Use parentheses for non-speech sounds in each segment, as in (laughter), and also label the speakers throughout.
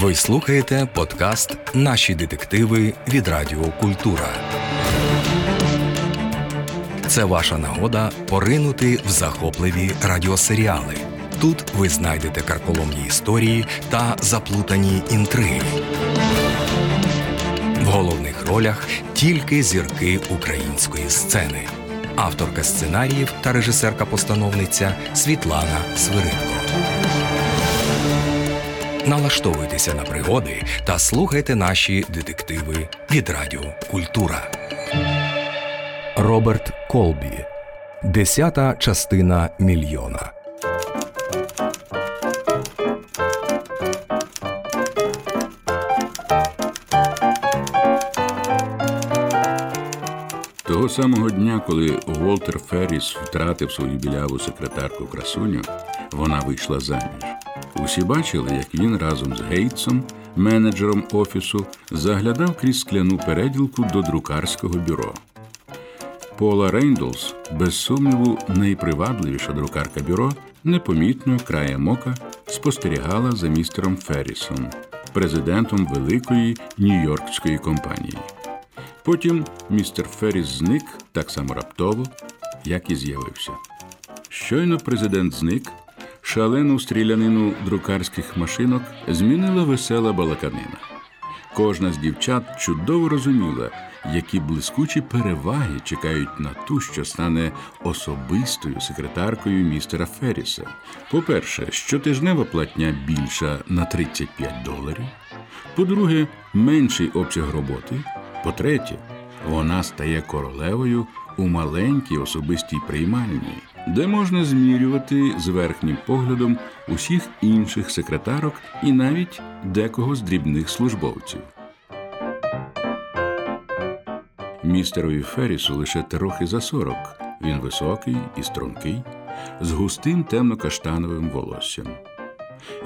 Speaker 1: Ви слухаєте подкаст Наші детективи від Радіо Культура. Це ваша нагода поринути в захопливі радіосеріали. Тут ви знайдете карколомні історії та заплутані інтриги. В головних ролях тільки зірки української сцени. Авторка сценаріїв та режисерка-постановниця Світлана Свиридко. Налаштовуйтеся на пригоди та слухайте наші детективи від Радіо Культура. Роберт Колбі. Десята частина мільйона.
Speaker 2: Того самого дня, коли Волтер Ферріс втратив свою біляву секретарку красуню, вона вийшла заміж. Усі бачили, як він разом з Гейтсом, менеджером офісу, заглядав крізь скляну переділку до друкарського бюро. Пола Рейндолс, без сумніву, найпривабливіша друкарка бюро, непомітно краєм ока спостерігала за містером Феррісом, президентом великої нью-йоркської компанії. Потім містер Ферріс зник так само раптово, як і з'явився. Щойно президент зник, шалену стрілянину друкарських машинок змінила весела балаканина. Кожна з дівчат чудово розуміла, які блискучі переваги чекають на ту, що стане особистою секретаркою містера Ферріса. По-перше, щотижнева платня більша на 35 доларів. По-друге, менший обсяг роботи. По-третє, вона стає королевою у маленькій особистій приймальні, де можна змірювати з верхнім поглядом усіх інших секретарок і навіть декого з дрібних службовців. Містерові Феррісу лише трохи за сорок. Він високий і стрункий, з густим темно-каштановим волоссям.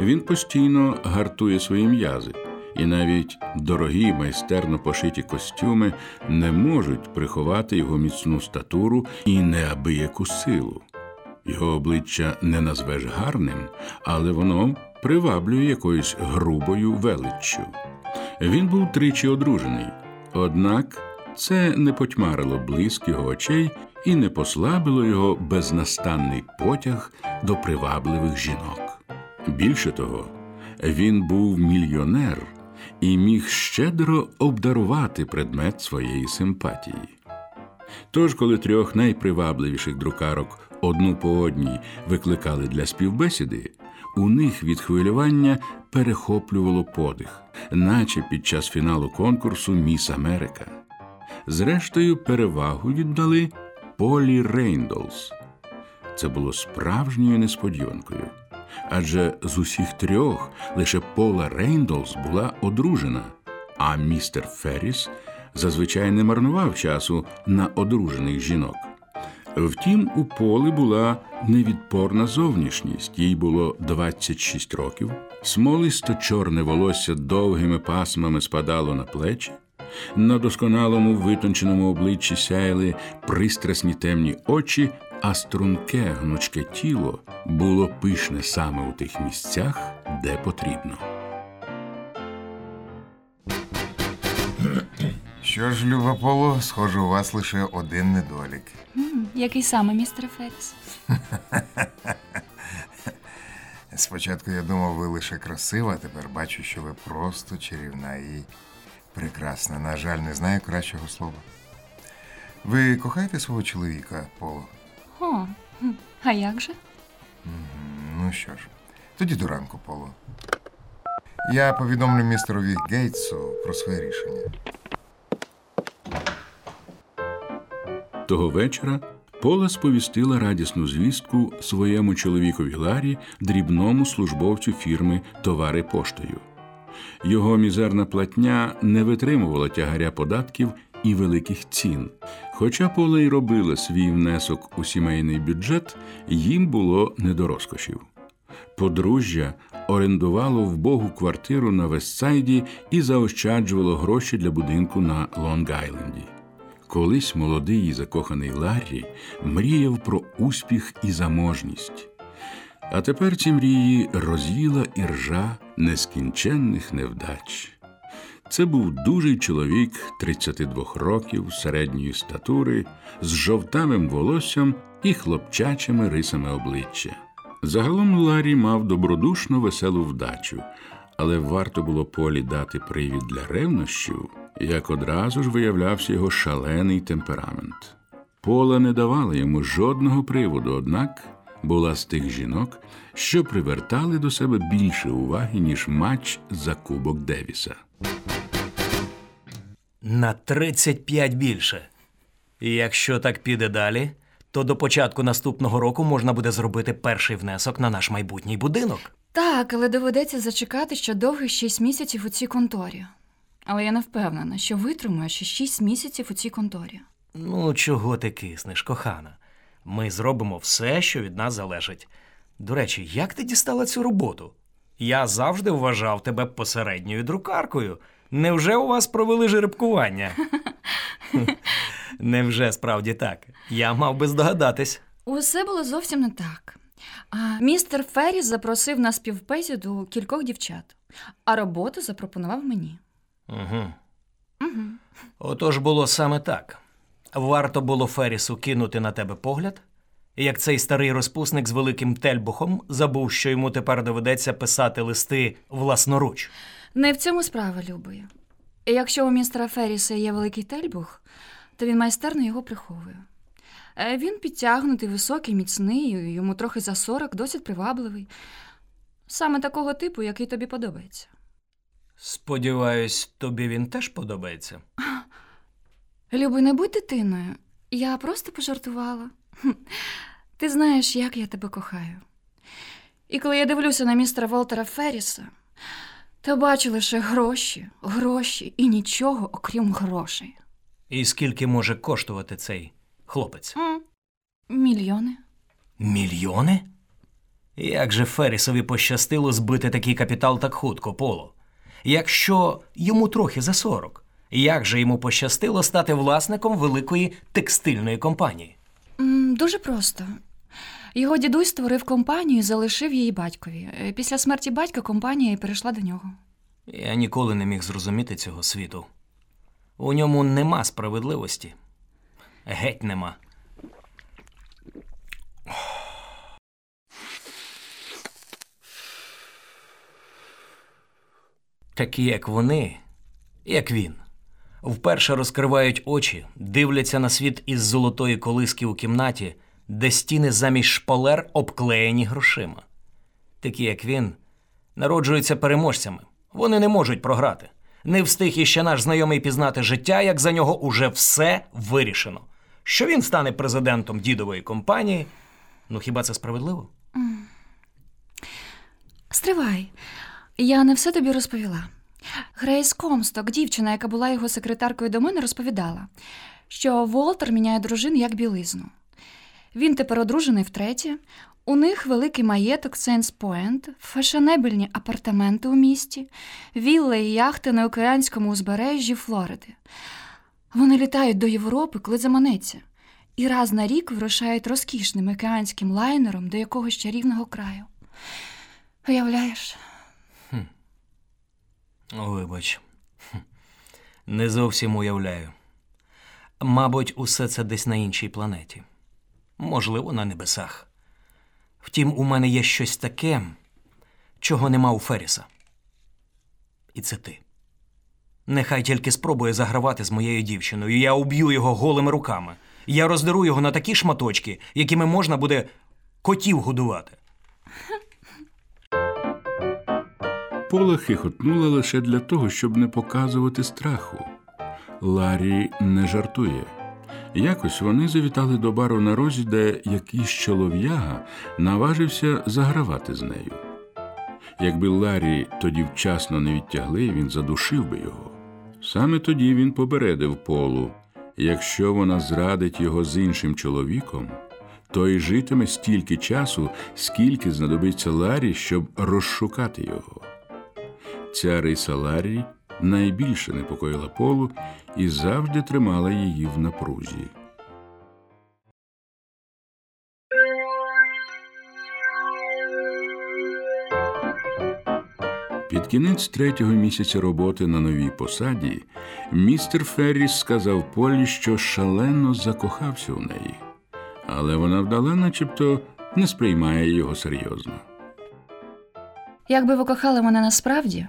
Speaker 2: Він постійно гартує свої м'язи, і навіть дорогі майстерно пошиті костюми не можуть приховати його міцну статуру і неабияку силу. Його обличчя не назвеш гарним, але воно приваблює якоюсь грубою величчю. Він був тричі одружений, однак це не потьмарило блиск його очей і не послабило його безнастанний потяг до привабливих жінок. Більше того, він був мільйонер і міг щедро обдарувати предмет своєї симпатії. Тож, коли трьох найпривабливіших друкарок одну по одній викликали для співбесіди, у них від хвилювання перехоплювало подих, наче під час фіналу конкурсу Міс Америка. Зрештою, перевагу віддали Полі Рейндолс. Це було справжньою несподіванкою. Адже з усіх трьох лише Пола Рейндолс була одружена, а містер Ферріс зазвичай не марнував часу на одружених жінок. Втім, у Поли була невідпорна зовнішність, їй було 26 років, смолисто чорне волосся довгими пасмами спадало на плечі, на досконалому витонченому обличчі сяяли пристрасні темні очі, а струнке гнучке тіло було пишне саме у тих місцях, де потрібно.
Speaker 3: Що ж, Люба Поло, схоже, у вас лише один недолік.
Speaker 4: М, Який саме, містер Ферріс? (laughs)
Speaker 3: Спочатку я думав, ви лише красива, а тепер бачу, що ви просто чарівна і прекрасна. На жаль, не знаю кращого слова. Ви кохаєте свого чоловіка, Поло?
Speaker 4: О, а як же?
Speaker 3: Ну що ж, тоді до ранку, Поло. Я повідомлю містерові Гейтсу про своє рішення.
Speaker 2: Того вечора Пола сповістила радісну звістку своєму чоловікові Ларі, дрібному службовцю фірми Товари поштою. Його мізерна платня не витримувала тягаря податків і великих цін. Хоча Пола й робила свій внесок у сімейний бюджет, їм було не до розкошів. Подружжя орендувало вбогу квартиру на Вестсайді і заощаджувало гроші для будинку на Лонг-Айленді. Колись молодий і закоханий Ларрі мріяв про успіх і заможність. А тепер ці мрії роз'їла іржа нескінченних невдач. Це був дужий чоловік 32 років середньої статури з жовтавим волоссям і хлопчачими рисами обличчя. Загалом Ларі мав добродушну веселу вдачу, але варто було полі дати привід для ревнощів, як одразу ж виявлявся його шалений темперамент. Пола не давала йому жодного приводу, однак була з тих жінок, що привертали до себе більше уваги, ніж матч за Кубок Девіса.
Speaker 5: На 35 більше. І якщо так піде далі, то до початку наступного року можна буде зробити перший внесок на наш майбутній будинок.
Speaker 4: Так, але доведеться зачекати ще довгих шість місяців у цій конторі. Але я не впевнена, що витримаю ще шість місяців у цій конторі.
Speaker 5: Ну, чого ти киснеш, кохана? Ми зробимо все, що від нас залежить. До речі, як ти дістала цю роботу? Я завжди вважав тебе посередньою друкаркою. Невже у вас провели жеребкування? (laughs) Невже справді так? Я мав би здогадатись.
Speaker 4: Усе було зовсім не так. А, містер Ферріс запросив на співбесіду кількох дівчат, а роботу запропонував мені.
Speaker 5: Угу.
Speaker 4: Угу.
Speaker 5: Отож було саме так. Варто було Феррісу кинути на тебе погляд, як цей старий розпусник з великим тельбухом забув, що йому тепер доведеться писати листи власноруч.
Speaker 4: Не в цьому справа, Любою. Якщо у містера Ферріса є великий тельбух, то він майстерно його приховує. Е, Він підтягнутий, високий, міцний, йому трохи за сорок, досить привабливий. Саме такого типу, який тобі подобається.
Speaker 5: Сподіваюсь, тобі він теж подобається. (gasps)
Speaker 4: Любий, не будь дитиною. Я просто пожартувала. Ти знаєш, як я тебе кохаю. І коли я дивлюся на містера Волтера Ферріса, то бачу лише гроші, гроші і нічого, окрім грошей.
Speaker 5: І скільки може коштувати цей хлопець?
Speaker 4: М, Мільйони.
Speaker 5: Мільйони? Як же Феррісові пощастило збити такий капітал так хутко, Поло? Якщо йому трохи за сорок, як же йому пощастило стати власником великої текстильної компанії?
Speaker 4: М, Дуже просто. Його дідусь створив компанію і залишив її батькові. Е, Після смерті батька компанія і перейшла до нього.
Speaker 5: Я ніколи не міг зрозуміти цього світу. У ньому нема справедливості. Геть нема. Такі, як вони, як він, вперше розкривають очі, дивляться на світ із золотої колиски у кімнаті, де стіни замість шпалер обклеєні грошима. Такі, як він, народжуються переможцями. Вони не можуть програти. Не встиг іще наш знайомий пізнати життя, як за нього уже все вирішено. Що він стане президентом дідової компанії? Ну хіба це справедливо?
Speaker 4: Стривай, я не все тобі розповіла. Грейс Комсток, дівчина, яка була його секретаркою до мене, розповідала, що Волтер міняє дружин як білизну. Він тепер одружений втретє. У них великий маєток Сенс Пойнт, фешенебельні апартаменти у місті, вілли і яхти на океанському узбережжі Флориди. Вони літають до Європи, коли заманеться, і раз на рік вирушають розкішним океанським лайнером до якогось чарівного краю. Уявляєш?
Speaker 5: Вибач, Хм. не зовсім уявляю. Мабуть, усе це десь на іншій планеті. Можливо, на небесах. Втім, у мене є щось таке, чого нема у Ферріса. І це ти. Нехай тільки спробує загравати з моєю дівчиною. Я уб'ю його голими руками. Я роздеру його на такі шматочки, якими можна буде котів годувати.
Speaker 2: Пола хихотнула лише для того, щоб не показувати страху. Ларі не жартує. Якось вони завітали до бару на розі, де якийсь чолов'яга наважився загравати з нею. Якби Ларі тоді вчасно не відтягли, він задушив би його. Саме тоді він попередив Полу, якщо вона зрадить його з іншим чоловіком, то й житиме стільки часу, скільки знадобиться Ларі, щоб розшукати його. Ця риса Ларі найбільше непокоїла Полу і завжди тримала її в напрузі. Під кінець третього місяця роботи на новій посаді містер Ферріс сказав Полі, що шалено закохався в неї, але вона вдала, начебто, не сприймає його серйозно.
Speaker 4: Якби ви кохали мене насправді,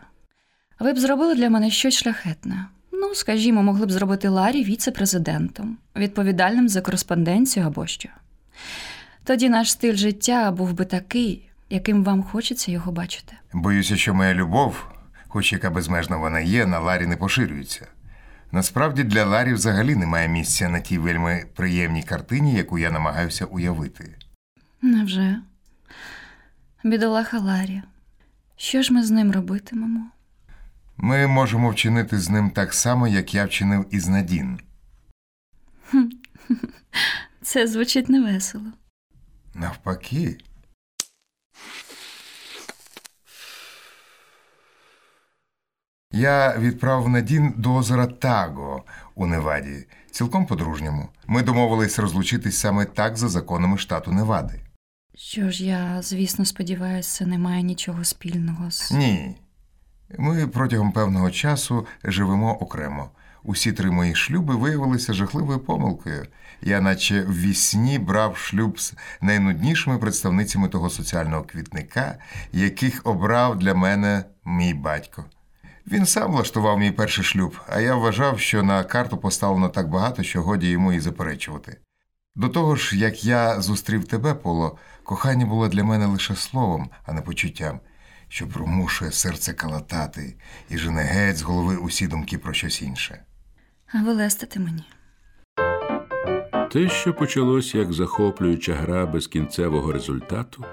Speaker 4: ви б зробили для мене щось шляхетне. Ну, скажімо, могли б зробити Ларі віце-президентом, відповідальним за кореспонденцію або що. Тоді наш стиль життя був би такий, яким вам хочеться його бачити.
Speaker 3: Боюся, що моя любов, хоч яка безмежна вона є, на Ларі не поширюється. Насправді для Ларі взагалі немає місця на тій вельми приємній картині, яку я намагаюся уявити.
Speaker 4: Невже? Бідолаха Ларі. Що ж ми з ним робитимемо?
Speaker 3: Ми можемо вчинити з ним так само, як я вчинив із Надін. (laughs)
Speaker 4: Це звучить невесело.
Speaker 3: Навпаки. Я відправив Надін до озера Таго у Неваді, цілком по-дружньому. Ми домовились розлучитись саме так за законами штату Невади.
Speaker 4: Що ж, я, звісно, сподіваюся, це не має нічого спільного з.
Speaker 3: Ні. Ми протягом певного часу живемо окремо. Усі три мої шлюби виявилися жахливою помилкою. Я, наче в вісні, брав шлюб з найнуднішими представницями того соціального квітника, яких обрав для мене мій батько. Він сам влаштував мій перший шлюб, а я вважав, що на карту поставлено так багато, що годі йому і заперечувати. До того ж, як я зустрів тебе, Поло, кохання було для мене лише словом, а не почуттям, що примушує серце калатати і жене геть з голови усі думки про щось інше.
Speaker 4: А ви лестите мені.
Speaker 2: Те, що почалось як захоплююча гра без кінцевого результату,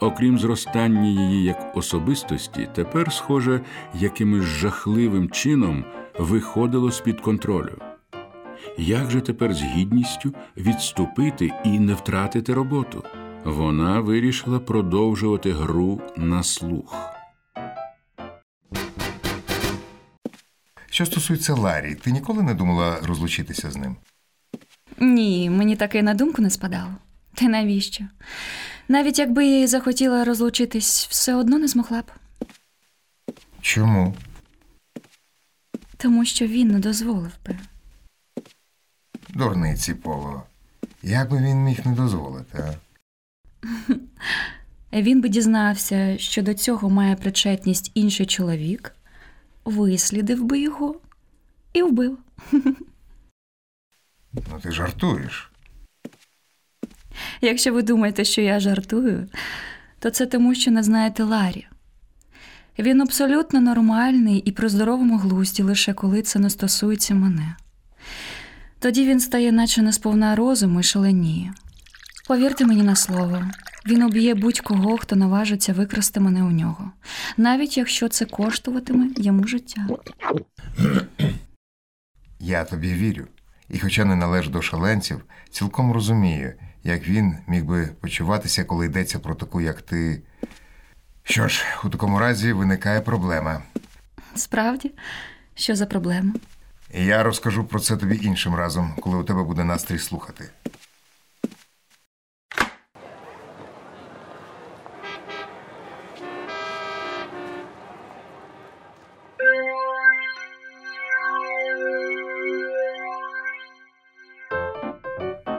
Speaker 2: окрім зростання її як особистості, тепер, схоже, якимось жахливим чином виходило з-під контролю. Як же тепер з гідністю відступити і не втратити роботу? Вона вирішила продовжувати гру на слух.
Speaker 3: Що стосується Ларі, ти ніколи не думала розлучитися з ним?
Speaker 4: Ні, мені таке на думку не спадало. Ти навіщо? Навіть якби я і захотіла розлучитись, все одно не змогла б.
Speaker 3: Чому?
Speaker 4: Тому що він не дозволив би.
Speaker 3: Дурниці Поло. Як би він міг не дозволити, а? (laughs)
Speaker 4: Він би дізнався, що до цього має причетність інший чоловік, вислідив би його і вбив. (laughs)
Speaker 3: Ну ти жартуєш.
Speaker 4: Якщо ви думаєте, що я жартую, то це тому, що не знаєте Ларі. Він абсолютно нормальний і при здоровому глузді, лише коли це не стосується мене. Тоді він стає, наче не сповна розуму і шаленіє. Повірте мені на слово, він уб'є будь-кого, хто наважиться викрасти мене у нього, навіть якщо це коштуватиме йому життя.
Speaker 3: Я тобі вірю. І хоча не належу до шаленців, цілком розумію, як він міг би почуватися, коли йдеться про таку, як ти. Що ж, у такому разі виникає проблема.
Speaker 4: Справді, що за проблема?
Speaker 3: Я розкажу про це тобі іншим разом, коли у тебе буде настрій слухати.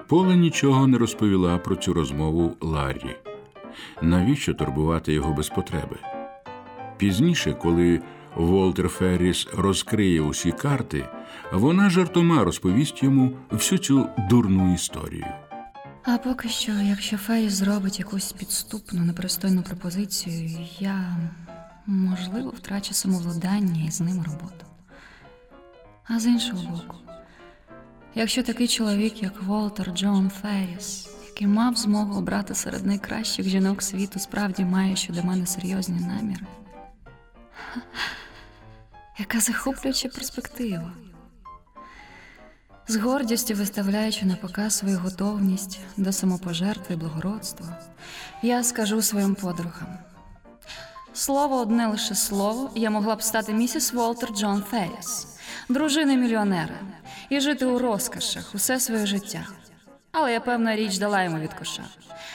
Speaker 2: Пола нічого не розповіла про цю розмову Ларрі. Навіщо турбувати його без потреби? Пізніше, коли Волтер Ферріс розкриє усі карти, вона жартома розповість йому всю цю дурну історію.
Speaker 4: А поки що, якщо Фей зробить якусь підступну, непристойну пропозицію, я, можливо, втрачу самовладання і з ним роботу. А з іншого боку, якщо такий чоловік, як Волтер Джон Ферріс, який мав змогу обрати серед найкращих жінок світу, справді має щодо мене серйозні наміри. (laughs) Яка захоплююча перспектива. З гордістю виставляючи на показ свою готовність до самопожертви і благородства, я скажу своїм подругам. Слово одне лише слово, я могла б стати місіс Волтер Джон Ферріс, дружиною мільйонера, і жити у розкошах усе своє життя. Але я певна річ дала йому від коша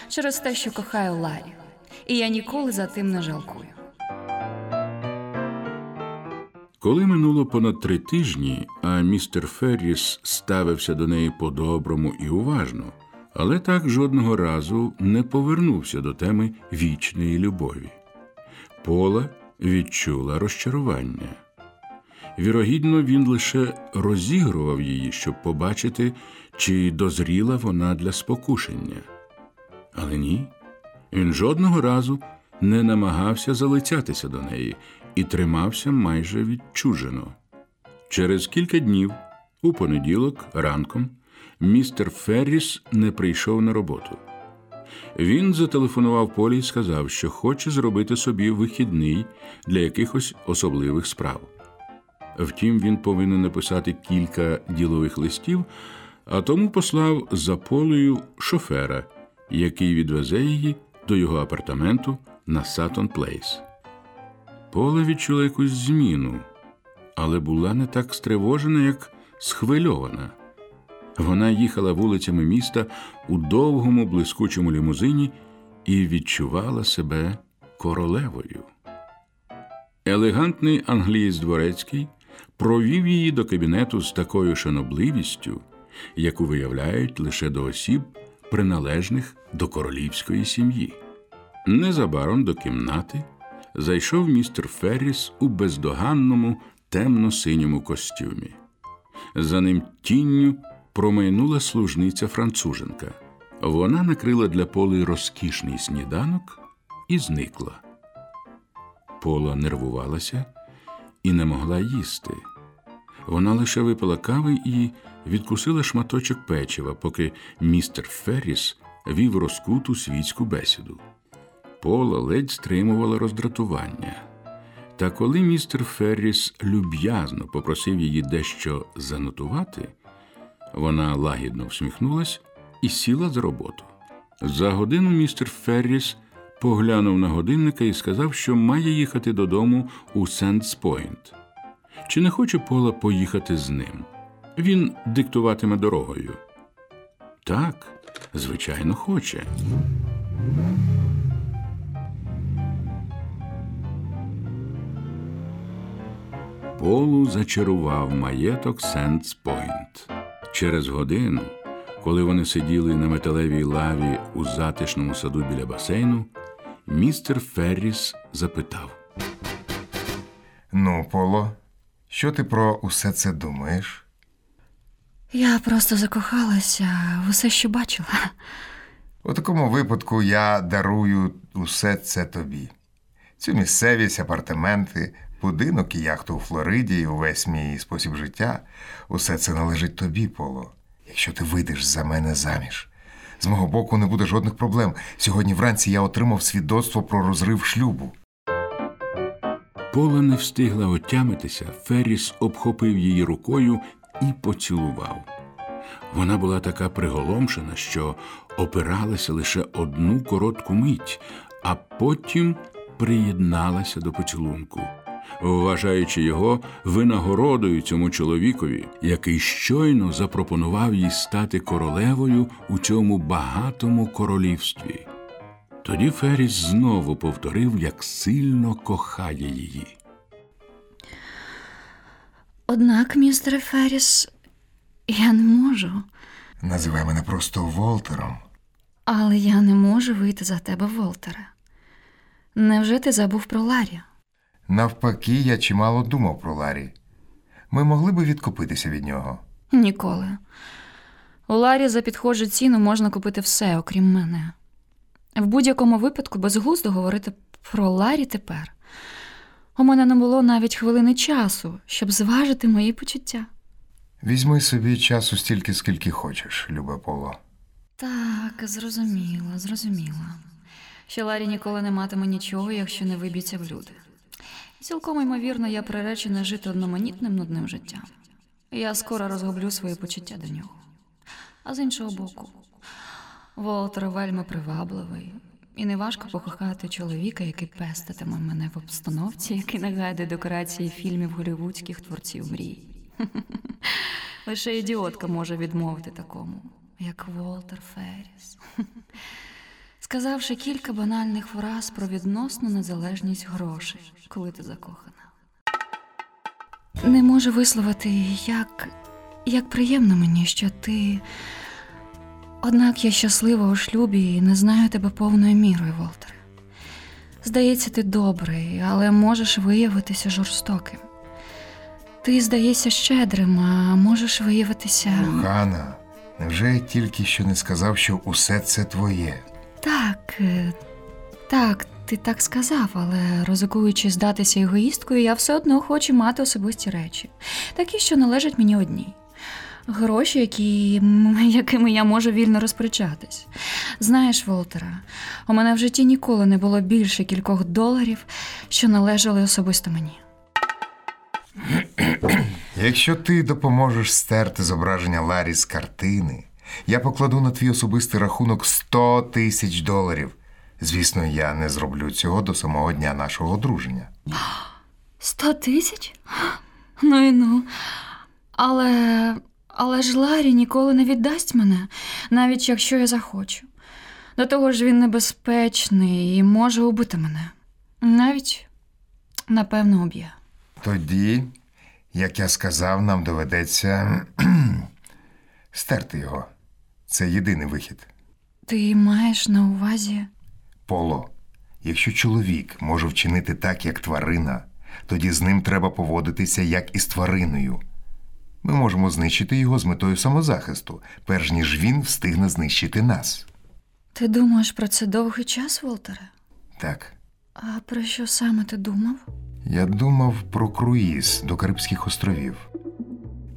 Speaker 4: через те, що кохаю Ларі, і я ніколи за тим не жалкую.
Speaker 2: Коли минуло понад три тижні, а містер Ферріс ставився до неї по-доброму і уважно, але так жодного разу не повернувся до теми вічної любові. Пола відчула розчарування. Вірогідно, він лише розігрував її, щоб побачити, чи дозріла вона для спокушення. Але ні, він жодного разу не намагався залицятися до неї і тримався майже відчужено. Через кілька днів, у понеділок, ранком, містер Ферріс не прийшов на роботу. Він зателефонував Полі і сказав, що хоче зробити собі вихідний для якихось особливих справ. Втім, він повинен написати кілька ділових листів, а тому послав за Полою шофера, який відвезе її до його апартаменту на Саттон Плейс. Пола відчула якусь зміну, але була не так стривожена, як схвильована. Вона їхала вулицями міста у довгому блискучому лімузині і відчувала себе королевою. Елегантний англієць дворецький провів її до кабінету з такою шанобливістю, яку виявляють лише до осіб, приналежних до королівської сім'ї. Незабаром до кімнати зайшов містер Ферріс у бездоганному темно-синьому костюмі. За ним тінню промайнула служниця француженка. Вона накрила для поли розкішний сніданок і зникла. Пола нервувалася і не могла їсти. Вона лише випила кави і відкусила шматочок печива, поки містер Ферріс вів розкуту світську бесіду. Пола ледь стримувала роздратування. Та коли містер Ферріс люб'язно попросив її дещо занотувати, вона лагідно всміхнулась і сіла за роботу. За годину містер Ферріс поглянув на годинника і сказав, що має їхати додому у Сендспойнт. Чи не хоче Пола поїхати з ним? Він диктуватиме дорогою. Так, звичайно, хоче. Полу зачарував маєток Сендспойнт. Через годину, коли вони сиділи на металевій лаві у затишному саду біля басейну, містер Ферріс запитав.
Speaker 3: Ну, Поло, що ти про усе це думаєш?
Speaker 4: Я просто закохалася в усе, що бачила.
Speaker 3: У такому випадку я дарую усе це тобі. Цю місцевість, апартаменти, будинок і яхту у Флориді, і увесь мій спосіб життя усе це належить тобі, Поло. Якщо ти вийдеш за мене заміж. З мого боку не буде жодних проблем. Сьогодні вранці я отримав свідоцтво про розрив шлюбу.
Speaker 2: Пола не встигла отямитися, Ферріс обхопив її рукою і поцілував. Вона була така приголомшена, що опиралася лише одну коротку мить, а потім приєдналася до поцілунку, вважаючи його винагородою цьому чоловікові, який щойно запропонував їй стати королевою у цьому багатому королівстві. Тоді Ферріс знову повторив, як сильно кохає її.
Speaker 4: Однак, містере Ферріс, я не можу.
Speaker 3: Називай мене просто Волтером.
Speaker 4: Але я не можу вийти за тебе, Волтере. Невже ти забув про Ларі?
Speaker 3: Навпаки, я чимало думав про Ларі. Ми могли би відкупитися від нього.
Speaker 4: Ніколи. У Ларі за підхожу ціну можна купити все, окрім мене. В будь-якому випадку безглуздо говорити про Ларі тепер. У мене не було навіть хвилини часу, щоб зважити мої почуття.
Speaker 3: Візьми собі часу стільки, скільки хочеш, любе Поло.
Speaker 4: Так, зрозуміло, зрозуміло. Що Ларі ніколи не матиме нічого, якщо не виб'ється в люди. Цілком ймовірно, я приречена жити одноманітним нудним життям. Я скоро розгублю свої почуття до нього. А з іншого боку, Волтер вельми привабливий, і неважко покохати чоловіка, який пеститиме мене в обстановці, який нагадує декорації фільмів голівудських творців мрій. (laughs) Лише ідіотка може відмовити такому, як Волтер Ферріс. (laughs) Сказавши кілька банальних фраз про відносну незалежність грошей, коли ти закохана. не можу висловити, як, як приємно мені, що ти. Однак я щаслива у шлюбі і не знаю тебе повною мірою, Волтере. Здається, ти добрий, але можеш виявитися жорстоким. Ти здаєшся щедрим, а можеш виявитися.
Speaker 3: Кохана, невже я тільки що не сказав, що усе це твоє?
Speaker 4: Так, е, так, ти так сказав, але ризикуючи здатися егоїсткою, я все одно хочу мати особисті речі, такі, що належать мені одній. Гроші, які, якими я можу вільно розпоряджатись. Знаєш, Волтера, у мене в житті ніколи не було більше кількох доларів, що належали особисто мені.
Speaker 3: Якщо ти допоможеш стерти зображення Ларі з картини, я покладу на твій особистий рахунок 100 тисяч доларів. Звісно, я не зроблю цього до самого дня нашого одруження.
Speaker 4: Сто тисяч? Ну і ну. Але. Але ж Ларі ніколи не віддасть мене, навіть якщо я захочу. До того ж, він небезпечний і може убити мене. Навіть, напевно, уб'є.
Speaker 3: Тоді, як я сказав, нам доведеться (clears throat) стерти його. Це єдиний вихід.
Speaker 4: Ти маєш на увазі.
Speaker 3: Поло. Якщо чоловік може вчинити так, як тварина, тоді з ним треба поводитися як із твариною. Ми можемо знищити його з метою самозахисту, перш ніж він встигне знищити нас.
Speaker 4: Ти думаєш про це довгий час, Волтере?
Speaker 3: Так.
Speaker 4: А про що саме ти думав?
Speaker 3: Я думав про круїз до Карибських островів.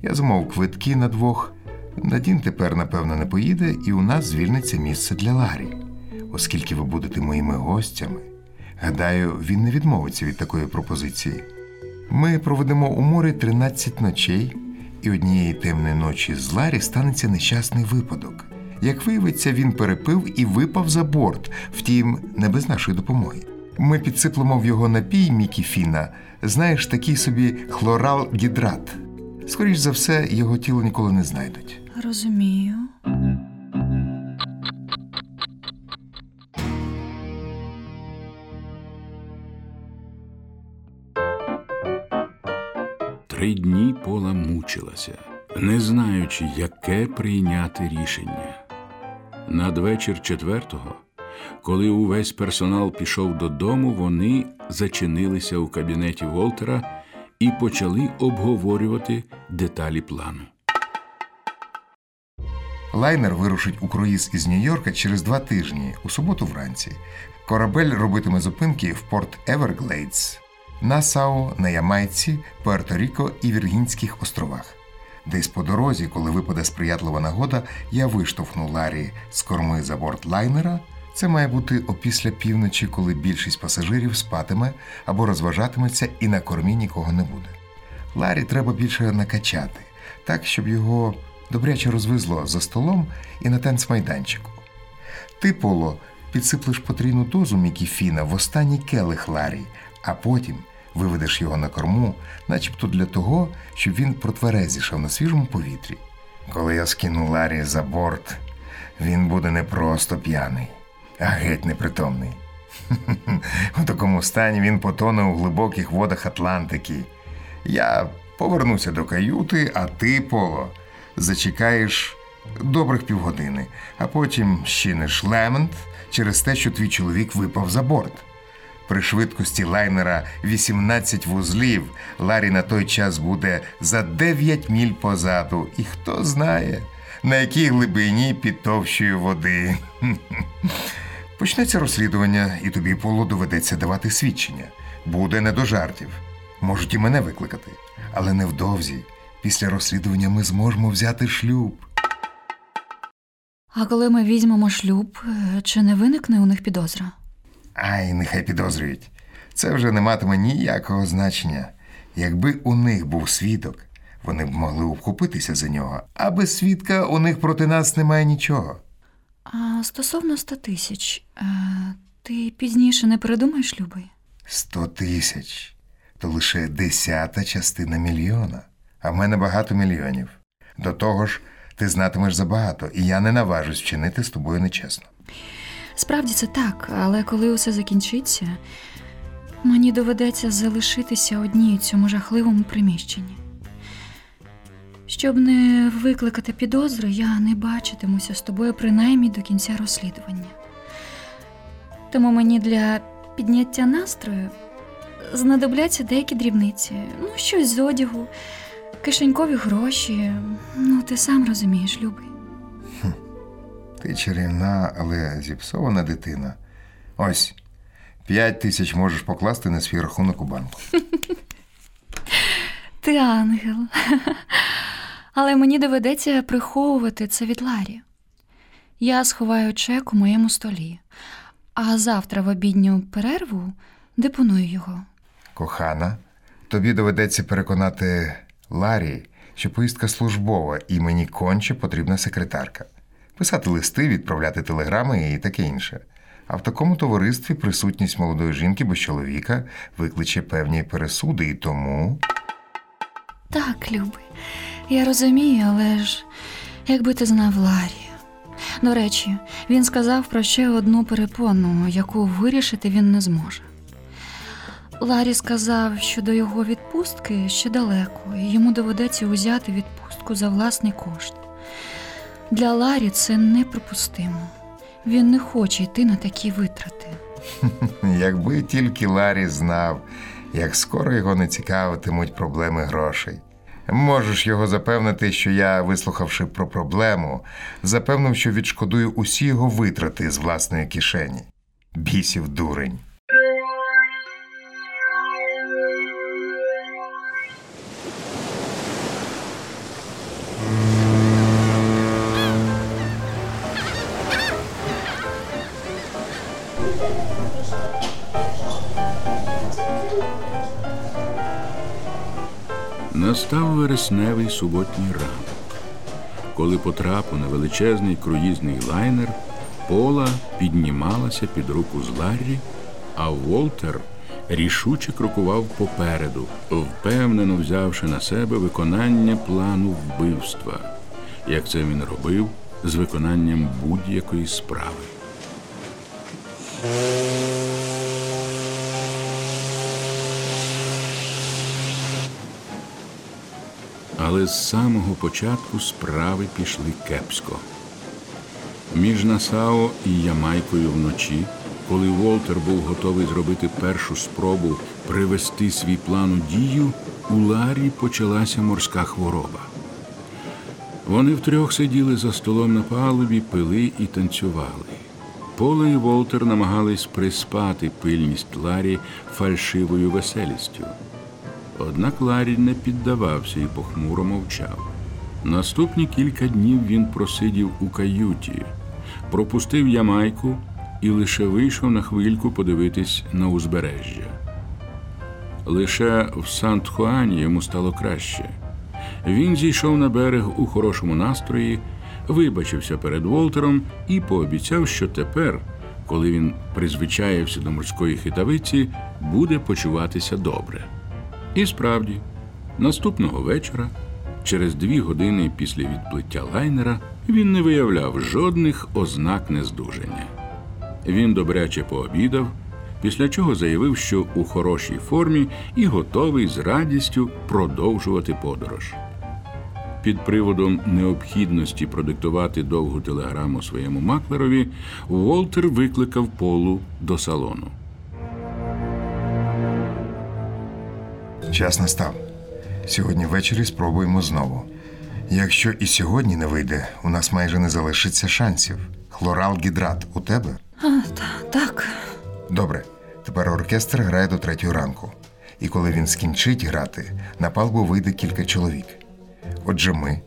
Speaker 3: Я замовив квитки на двох. Надін тепер, напевно, не поїде, і у нас звільниться місце для Ларі. Оскільки ви будете моїми гостями, гадаю, він не відмовиться від такої пропозиції. Ми проведемо у морі 13 ночей, і однієї темної ночі з Ларі станеться нещасний випадок. Як виявиться, він перепив і випав за борт, втім, не без нашої допомоги. Ми підсиплемо в його напій Мікі Фіна, знаєш, такий собі хлорал гідрат. Скоріш за все, його тіло ніколи не знайдуть.
Speaker 4: Розумію.
Speaker 2: Пола мучилася, не знаючи, яке прийняти рішення. Надвечір четвертого, коли увесь персонал пішов додому, вони зачинилися у кабінеті Волтера і почали обговорювати деталі плану.
Speaker 3: Лайнер вирушить у круїз із Нью-Йорка через два тижні, у суботу вранці. Корабель робитиме зупинки в порт Еверглейдс, Насау, на Ямайці, Пуерто-Ріко і Віргінських островах. Десь по дорозі, коли випаде сприятлива нагода, я виштовхну Ларі з корми за борт лайнера. Це має бути опісля півночі, коли більшість пасажирів спатиме або розважатиметься, і на кормі нікого не буде. Ларі треба більше накачати, так, щоб його добряче розвезло за столом і на танцмайданчику. Ти, Поло, підсиплеш потрійну дозу Мікіфіна в останній келих Ларі, а потім виведеш його на корму, начебто для того, щоб він протверезішав на свіжому повітрі. Коли я скину Ларі за борт, він буде не просто п'яний, а геть непритомний. (laughs) У такому стані він потоне у глибоких водах Атлантики. Я повернуся до каюти, а ти, Поло, зачекаєш добрих півгодини, а потім щиниш лемент через те, що твій чоловік випав за борт. При швидкості лайнера 18 вузлів Ларі на той час буде за 9 міль позаду, і хто знає, на якій глибині під товщою води. (laughs) Почнеться розслідування, і тобі Поло доведеться давати свідчення. Буде не до жартів. Можуть і мене викликати, але невдовзі. Після розслідування ми зможемо взяти шлюб.
Speaker 4: А коли ми візьмемо шлюб, е, чи не виникне у них підозра?
Speaker 3: Ай, нехай підозрюють. Це вже не матиме ніякого значення. Якби у них був свідок, вони б могли обхопитися за нього, а без свідка у них проти нас немає нічого.
Speaker 4: А стосовно 100 тисяч, е, ти пізніше не передумаєш, любий?
Speaker 3: Сто тисяч то лише десята частина мільйона, а в мене багато мільйонів. До того ж, ти знатимеш забагато, і я не наважусь вчинити з тобою нечесно.
Speaker 4: Справді це так, але коли усе закінчиться, мені доведеться залишитися одній у цьому жахливому приміщенні. Щоб не викликати підозри, я не бачитимуся з тобою принаймні до кінця розслідування. Тому мені для підняття настрою знадобляться деякі дрібниці, ну, щось з одягу, кишенькові гроші. Ну, ти сам розумієш, любий.
Speaker 3: Ти чарівна, але зіпсована дитина. Ось, п'ять тисяч можеш покласти на свій рахунок у банку. (laughs)
Speaker 4: Ти ангел. (laughs) Але мені доведеться приховувати це від Ларі. Я сховаю чек у моєму столі, а завтра в обідню перерву депоную його.
Speaker 3: Кохана, тобі доведеться переконати Ларі, що поїздка службова і мені конче потрібна секретарка. Писати листи, відправляти телеграми і таке інше. А в такому товаристві присутність молодої жінки без чоловіка викличе певні пересуди, і тому.
Speaker 4: Так, любий, я розумію, але ж якби ти знав Ларі. До речі, він сказав про ще одну перепону, яку вирішити він не зможе. Ларі сказав, що до його відпустки ще далеко, і йому доведеться узяти відпустку за власний кошт. Для Ларі це неприпустимо. Він не хоче йти на такі витрати. (laughs)
Speaker 3: Якби тільки Ларі знав, як скоро його не цікавитимуть проблеми грошей. Можеш його запевнити, що я, вислухавши про проблему, запевнив, що відшкодую усі його витрати з власної кишені. Бісів дурень.
Speaker 2: Настав вересневий суботній ранок. Коли потрапив на величезний круїзний лайнер, Пола піднімалася під руку з Ларрі, а Волтер рішуче крокував попереду, впевнено взявши на себе виконання плану вбивства, як це він робив з виконанням будь-якої справи. Але з самого початку справи пішли кепсько. Між Насао і Ямайкою вночі, коли Волтер був готовий зробити першу спробу привести свій план у дію, у Ларі почалася морська хвороба. Вони втрьох сиділи за столом на палубі, пили і танцювали. Поле і Волтер намагались приспати пильність Ларі фальшивою веселістю. Однак Ларі не піддавався і похмуро мовчав. Наступні кілька днів він просидів у каюті, пропустив Ямайку і лише вийшов на хвильку подивитись на узбережжя. Лише в Сант-Хуані йому стало краще. Він зійшов на берег у хорошому настрої, вибачився перед Волтером і пообіцяв, що тепер, коли він призвичаєвся до морської хитавиці, буде почуватися добре. І справді, наступного вечора, через дві години після відплиття лайнера, він не виявляв жодних ознак нездужання. Він добряче пообідав, після чого заявив, що у хорошій формі і готовий з радістю продовжувати подорож. Під приводом необхідності продиктувати довгу телеграму своєму маклерові, Волтер викликав полу до салону.
Speaker 3: Час настав. Сьогодні ввечері спробуємо знову. Якщо і сьогодні не вийде, у нас майже не залишиться шансів. Хлоралгідрат у тебе?
Speaker 4: А, та, так,
Speaker 3: Добре. Тепер оркестр грає до третього ранку. І коли він скінчить грати, на палубу вийде кілька чоловік. Отже, ми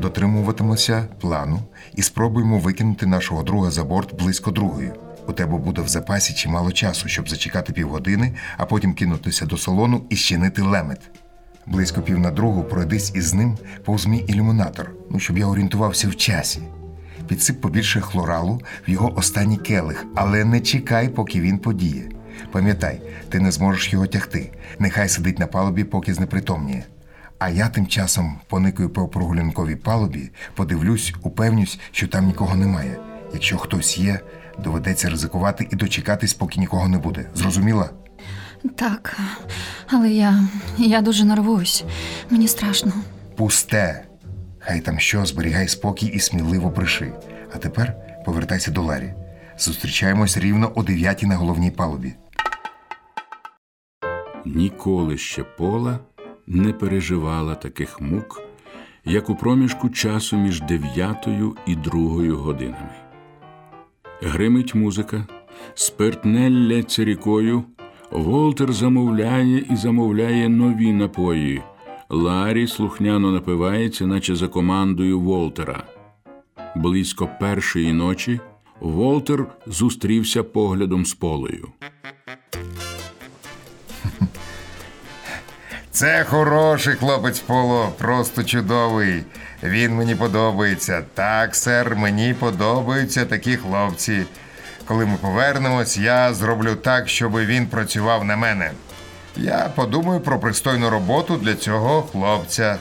Speaker 3: дотримуватимемося плану і спробуємо викинути нашого друга за борт близько другої. У тебе буде в запасі чимало часу, щоб зачекати півгодини, а потім кинутися до салону і щинити лемет. Близько пів на другу пройдись із ним повз мій ілюмінатор, ну щоб я орієнтувався в часі. Підсип побільше хлоралу в його останній келих, але не чекай, поки він подіє. Пам'ятай, ти не зможеш його тягти. Нехай сидить на палубі, поки знепритомніє. А я тим часом поникаю по прогулянковій палубі, подивлюсь, упевнюсь, що там нікого немає. Якщо хтось є, доведеться ризикувати і дочекатись, поки нікого не буде. Зрозуміла?
Speaker 4: так. Але я. я дуже нервуюсь. Мені страшно.
Speaker 3: Пусте. Хай там що, зберігай спокій і сміливо бреши. А тепер повертайся до Ларі. Зустрічаємось рівно о дев'ятій на головній палубі.
Speaker 2: Ніколи ще Пола не переживала таких мук, як у проміжку часу між дев'ятою і другою годинами. Гримить музика, спиртне лється рікою, Волтер замовляє і замовляє нові напої. Ларі слухняно напивається, наче за командою Волтера. Близько першої ночі Волтер зустрівся поглядом з Полою.
Speaker 3: Це хороший хлопець Поло, просто чудовий. Він мені подобається. Так, сер, мені подобаються такі хлопці. Коли ми повернемось, я зроблю так, щоб він працював на мене. Я подумаю про пристойну роботу для цього хлопця.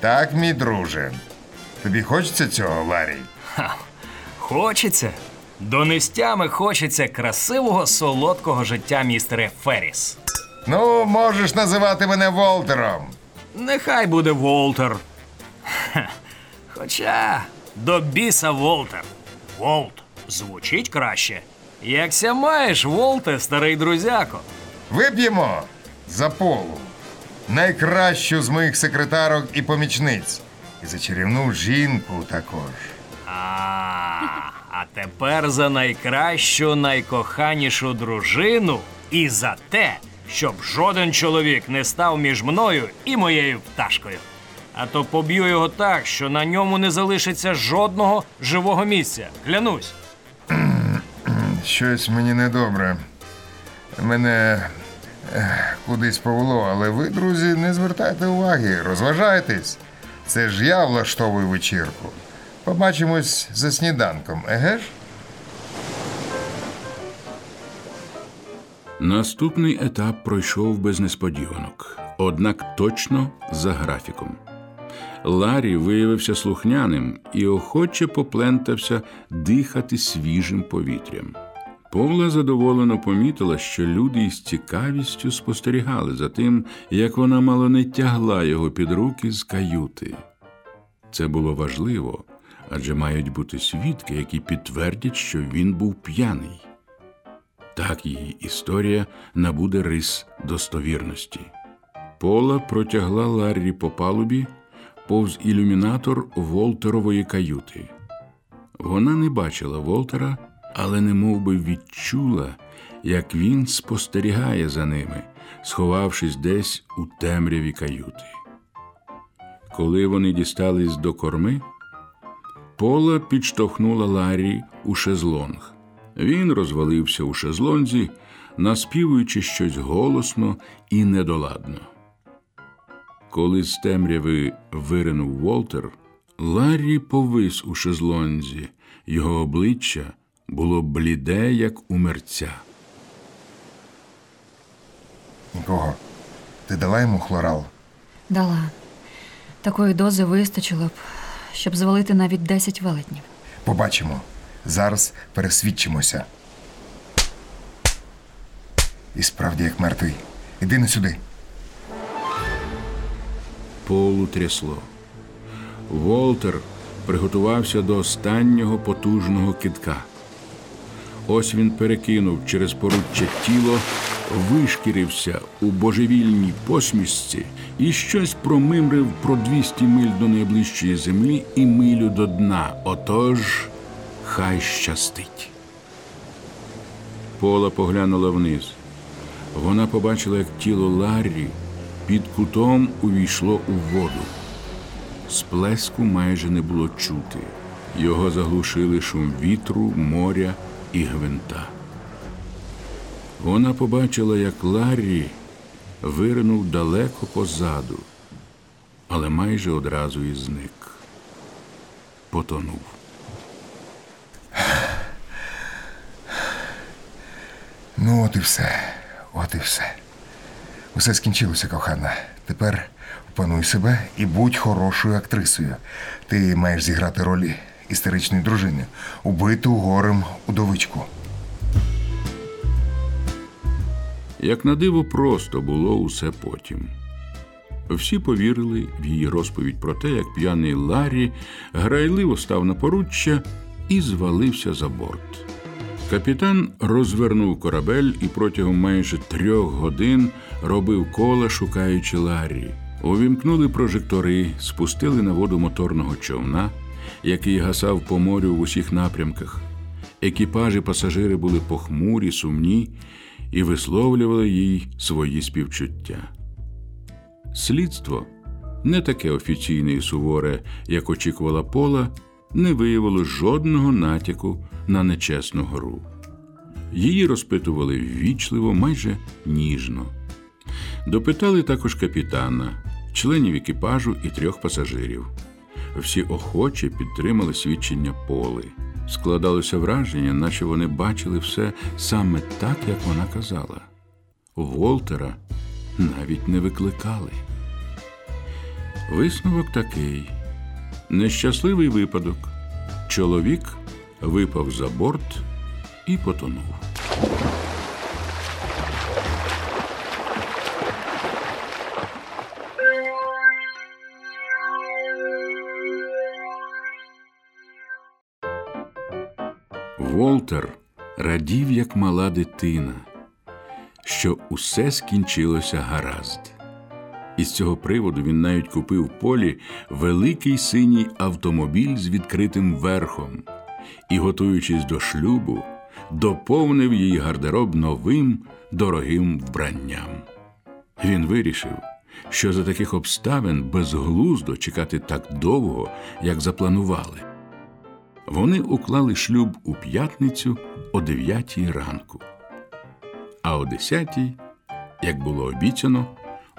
Speaker 3: Так, мій друже. Тобі хочеться цього, Ларі?
Speaker 5: Ха, хочеться. До нестями хочеться красивого солодкого життя, містере Ферріс.
Speaker 3: Ну, можеш називати мене Волтером.
Speaker 5: Нехай буде Волтер. Хе, (laughs) Хоча до біса Волтер. Волт звучить краще. Якся маєш, Волте, старий друзяко.
Speaker 3: Вип'ємо за полу. Найкращу з моїх секретарок і помічниць. І за чарівну жінку також.
Speaker 5: А, а тепер за найкращу, найкоханішу дружину і за те, щоб жоден чоловік не став між мною і моєю пташкою. А то поб'ю його так, що на ньому не залишиться жодного живого місця. Клянусь.
Speaker 3: Щось мені недобре. Мене ех, кудись повело, але ви, друзі, не звертайте уваги, розважайтесь. Це ж я влаштовую вечірку. Побачимось за сніданком, еге ж?
Speaker 2: Наступний етап пройшов без несподіванок, однак точно за графіком. Ларі виявився слухняним і охоче поплентався дихати свіжим повітрям. Повла задоволено помітила, що люди із цікавістю спостерігали за тим, як вона мало не тягла його під руки з каюти. Це було важливо, адже мають бути свідки, які підтвердять, що він був п'яний. Так її історія набуде рис достовірності. Пола протягла Ларрі по палубі повз ілюмінатор Волтерової каюти. Вона не бачила Волтера, але немов би відчула, як він спостерігає за ними, сховавшись десь у темряві каюти. Коли вони дістались до корми, Пола підштовхнула Ларрі у шезлонг. Він розвалився у шезлонзі, наспівуючи щось голосно і недоладно. Коли з темряви виринув Волтер, Ларрі повис у шезлонзі, його обличчя було бліде, як у мерця.
Speaker 3: Нікого. Ти дала йому хлорал?
Speaker 4: Дала. Такої дози вистачило б, щоб звалити навіть 10 велетнів.
Speaker 3: Побачимо. Зараз пересвідчимося. І справді як мертвий. Іди не сюди.
Speaker 2: Полу трясло. Волтер приготувався до останнього потужного кидка. Ось він перекинув через поруччя тіло, вишкірився у божевільній посмішці і щось промимрив про 200 миль до найближчої землі і милю до дна. Отож, хай щастить. Пола поглянула вниз. Вона побачила, як тіло Ларрі під кутом увійшло у воду. Сплеску майже не було чути. Його заглушили шум вітру, моря і гвинта. Вона побачила, як Ларрі виринув далеко позаду, але майже одразу і зник. Потонув.
Speaker 3: Ну, от і все. От і все. Усе скінчилося, кохана. Тепер опануй себе і будь хорошою актрисою. Ти маєш зіграти роль істеричної дружини, убиту горем удовичку.
Speaker 2: Як на диво, просто було усе потім. Всі повірили в її розповідь про те, як п'яний Ларрі грайливо став на поруччя і звалився за борт. Капітан розвернув корабель і протягом майже трьох годин робив кола, шукаючи Ларрі. Увімкнули прожектори, спустили на воду моторного човна, який гасав по морю в усіх напрямках. Екіпажі пасажири були похмурі, сумні і висловлювали їй свої співчуття. Слідство, не таке офіційне і суворе, як очікувала Пола, не виявило жодного натяку на нечесну гру. Її розпитували ввічливо, майже ніжно. Допитали також капітана, членів екіпажу і трьох пасажирів. Всі охоче підтримали свідчення Поли. Складалося враження, наче вони бачили все саме так, як вона казала. Волтера навіть не викликали. Висновок такий: нещасливий випадок. Чоловік випав за борт і потонув. Волтер радів, як мала дитина, що усе скінчилося гаразд. Із цього приводу він навіть купив полі великий синій автомобіль з відкритим верхом і, готуючись до шлюбу, доповнив її гардероб новим дорогим вбранням. Він вирішив, що за таких обставин безглуздо чекати так довго, як запланували. Вони уклали шлюб у п'ятницю о 9 ранку. А о 10, як було обіцяно,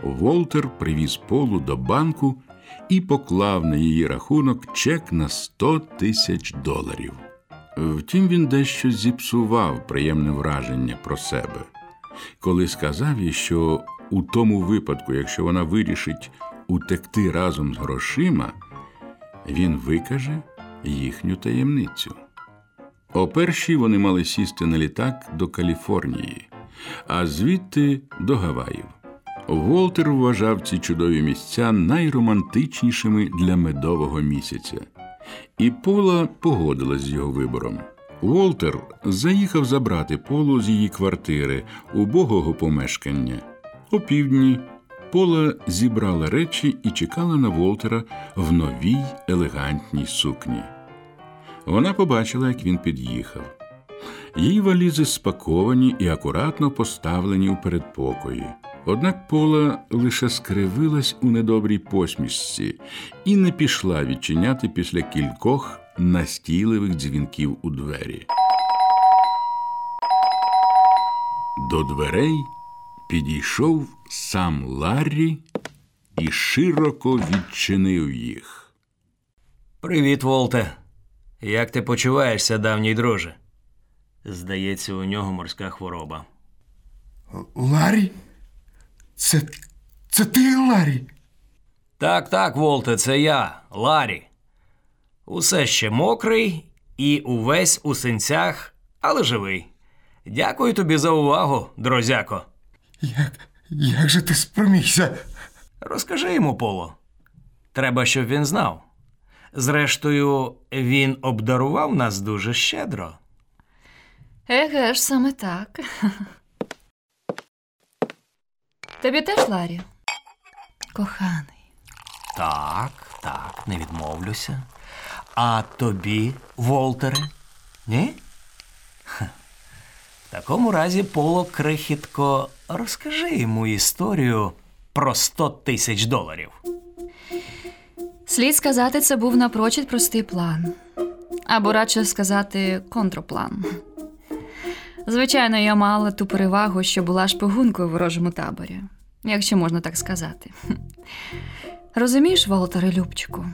Speaker 2: Волтер привіз полу до банку і поклав на її рахунок чек на 100 тисяч доларів. Втім, він дещо зіпсував приємне враження про себе, коли сказав їй, що у тому випадку, якщо вона вирішить утекти разом з грошима, він викаже їхню таємницю. О першій вони мали сісти на літак до Каліфорнії, а звідти до Гаваїв. Волтер вважав ці чудові місця найромантичнішими для медового місяця, і Пола погодилась з його вибором. Волтер заїхав забрати Полу з її квартири убогого помешкання. О півдні Пола зібрала речі і чекала на Волтера в новій елегантній сукні. Вона побачила, як він під'їхав. Її валізи спаковані і акуратно поставлені у передпокої. Однак Пола лише скривилась у недобрій посмішці і не пішла відчиняти після кількох настійливих дзвінків у двері. До дверей підійшов сам Ларрі і широко відчинив їх.
Speaker 5: Привіт, Волте. Як ти почуваєшся, давній друже? Здається, у нього морська хвороба.
Speaker 3: Ларі? Це. Це ти, Ларі?
Speaker 5: Так, так, Волте, це я, Ларі. Усе ще мокрий і увесь у синцях, але живий. Дякую тобі за увагу, друзяко.
Speaker 3: Як. Як же ти спромігся?
Speaker 5: Розкажи йому, Поло. Треба, щоб він знав. Зрештою, він обдарував нас дуже щедро.
Speaker 4: Еге ж, саме так. (laughs) Тобі теж, Ларі? Коханий.
Speaker 5: Так, так, не відмовлюся. А тобі, Волтере? Ні? Ха. В такому разі, Поло крихітко, розкажи йому історію про 100 тисяч доларів.
Speaker 4: Слід сказати, це був напрочуд простий план. Або радше сказати, контрплан. Звичайно, я мала ту перевагу, що була шпигункою в ворожому таборі, якщо можна так сказати. Розумієш, Волтере Любчику,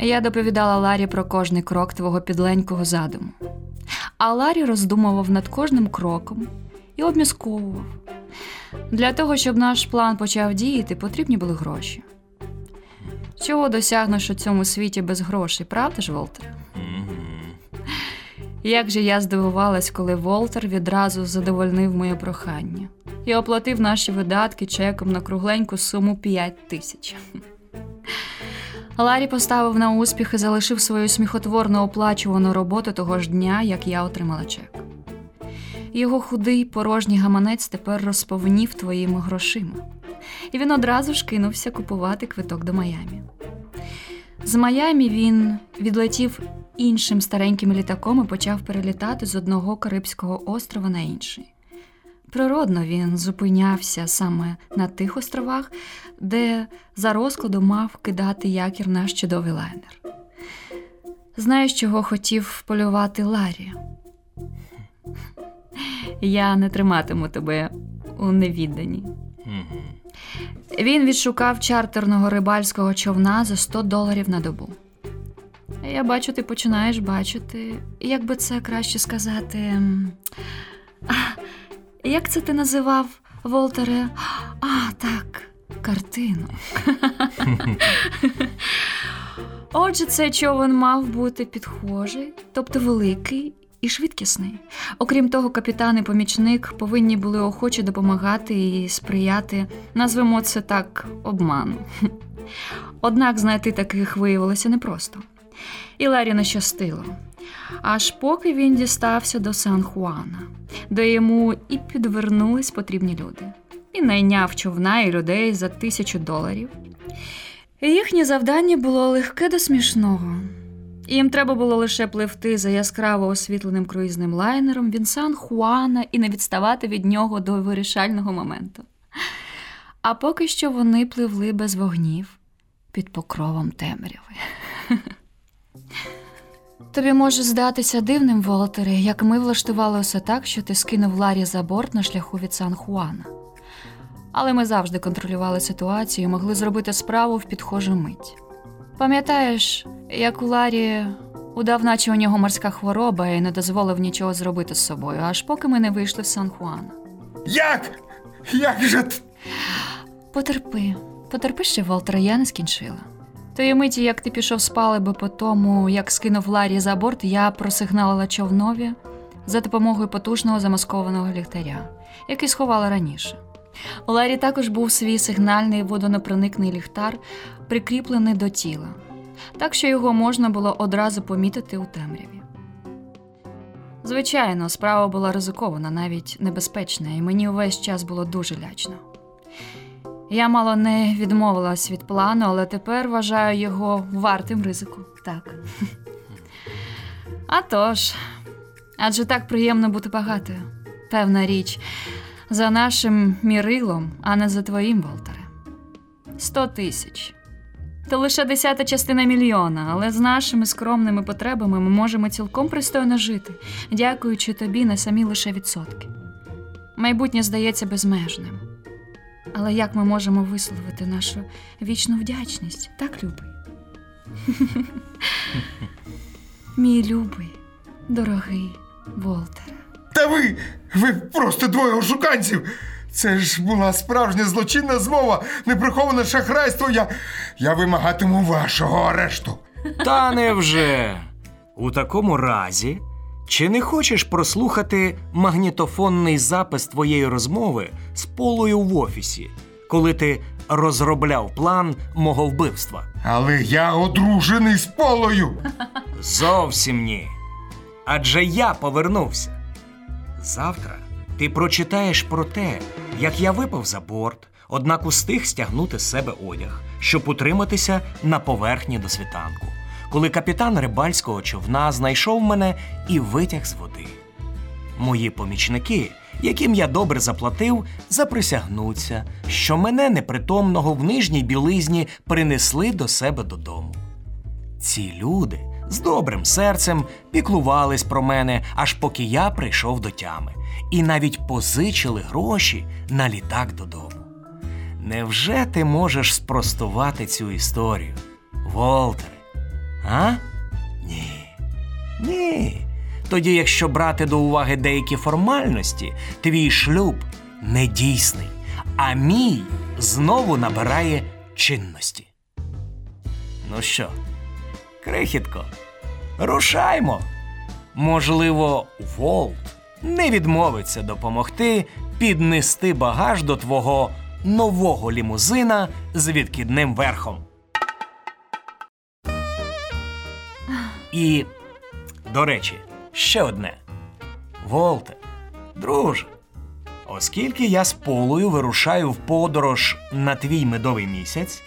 Speaker 4: я доповідала Ларі про кожний крок твого підленького задуму. А Ларі роздумував над кожним кроком і обмісковував. Для того, щоб наш план почав діяти, потрібні були гроші. Чого досягнеш у цьому світі без грошей, правда ж, Волтер? Як же я здивувалась, коли Волтер відразу задовольнив моє прохання. і оплатив наші видатки чеком на кругленьку суму 5 тисяч. Ларі поставив на успіх і залишив свою сміхотворно оплачувану роботу того ж дня, як я отримала чек. Його худий порожній гаманець тепер розповнів твоїми грошима, і він одразу ж кинувся купувати квиток до Майамі. З Майамі він відлетів іншим стареньким літаком і почав перелітати з одного Карибського острова на інший. Природно він зупинявся саме на тих островах, де за розкладу мав кидати якір наш чудовий лайнер. Знаєш, чого хотів полювати Ларі? Я не триматиму тебе у невідданні. Він відшукав чартерного рибальського човна за 100 доларів на добу. Я бачу, ти починаєш бачити, як би це краще сказати. як це ти називав, Волтере? А, так, картину. (laughs) Отже, цей човен мав бути підхожий, тобто великий і швидкісний. Окрім того, капітан і помічник повинні були охоче допомагати і сприяти, назвемо це так, обману. (laughs) Однак знайти таких виявилося непросто. І Ларі не щастило. Аж поки він дістався до Сан-Хуана, де йому і підвернулись потрібні люди, і найняв човна і людей за тисячу доларів. Їхнє завдання було легке до смішного. Їм треба було лише пливти за яскраво освітленим круїзним лайнером від Сан-Хуана і не відставати від нього до вирішального моменту. А поки що вони пливли без вогнів під покровом темряви. (laughs) Тобі може здатися дивним, Волтере, як ми влаштували усе так, що ти скинув Ларі за борт на шляху від Сан-Хуана. Але ми завжди контролювали ситуацію і могли зробити справу в підхожу мить. Пам'ятаєш, як у Ларі удав, наче у нього морська хвороба і не дозволив нічого зробити з собою, аж поки ми не вийшли в Сан-Хуан.
Speaker 3: Як? Як же
Speaker 4: Потерпи, потерпи ще, Волтера, я не скінчила. Тої миті, як ти пішов з палиби по тому, як скинув Ларі за борт, я просигналила човнові за допомогою потужного замаскованого ліхтаря, який сховала раніше. У Ларі також був свій сигнальний водонепроникний ліхтар, прикріплений до тіла, так що його можна було одразу помітити у темряві. Звичайно, справа була ризикована, навіть небезпечна, і мені увесь час було дуже лячно. Я мало не відмовилась від плану, але тепер вважаю його вартим ризику. Так. А тож, адже так приємно бути багатою. Певна річ, за нашим мірилом, а не за твоїм, Волтере. Сто тисяч. То лише десята частина мільйона, але з нашими скромними потребами ми можемо цілком пристойно жити, дякуючи тобі на самі лише відсотки. Майбутнє здається безмежним. Але як ми можемо висловити нашу вічну вдячність, так, любий? (laughs) Мій любий, дорогий Волтере.
Speaker 3: Та ви, ви просто двоє ошуканців. Це ж була справжня злочинна змова, неприховане шахрайство. Я, я вимагатиму вашого арешту.
Speaker 5: Та невже? У такому разі, чи не хочеш прослухати магнітофонний запис твоєї розмови з Полою в офісі, коли ти розробляв план мого вбивства?
Speaker 3: Але я одружений з полою.
Speaker 5: Зовсім ні. Адже я повернувся. Завтра ти прочитаєш про те, як я випав за борт, однак устиг стягнути з себе одяг, щоб утриматися на поверхні до світанку, коли капітан рибальського човна знайшов мене і витяг з води. Мої помічники, яким я добре заплатив, заприсягнуться, що мене непритомного в нижній білизні принесли до себе додому. Ці люди з добрим серцем піклувались про мене, аж поки я прийшов до тями, і навіть позичили гроші на літак додому. Невже ти можеш спростувати цю історію, Волтере? А? Ні. Ні. Тоді, якщо брати до уваги деякі формальності, твій шлюб недійсний, а мій знову набирає чинності. Ну що, крихітко, рушаймо. Можливо, Волт не відмовиться допомогти піднести багаж до твого нового лімузина з відкидним верхом. І, до речі, ще одне. Волте, друже, оскільки я з полою вирушаю в подорож на твій медовий місяць,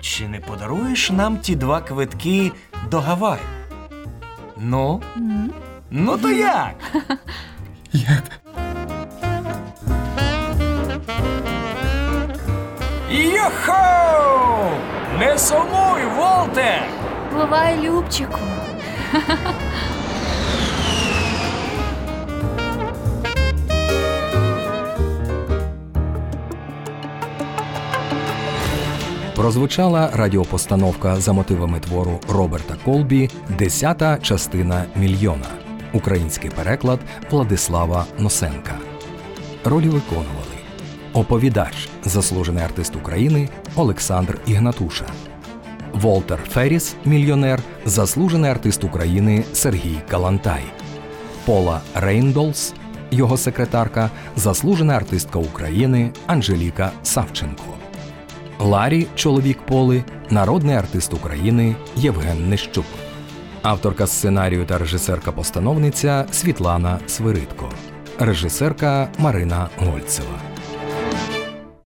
Speaker 5: чи не подаруєш нам ті два квитки до Гаваю? Ну? Ну то як? (laughs)
Speaker 3: Як?
Speaker 5: Йохо! Не сумуй, Волте!
Speaker 4: Бувай, Любчику.
Speaker 1: Прозвучала радіопостановка за мотивами твору Роберта Колбі Десята частина мільйона. Український переклад Владислава Носенка. Ролі виконували оповідач, заслужений артист України Олександр Ігнатуша, Волтер Феріс, мільйонер, заслужений артист України Сергій Калантай, Пола Рейндолс, його секретарка, заслужена артистка України Анжеліка Савченко. Ларі, чоловік Поли, народний артист України Євген Нищук. Авторка сценарію та режисерка-постановниця Світлана Свиридко. Режисерка Марина Гольцева.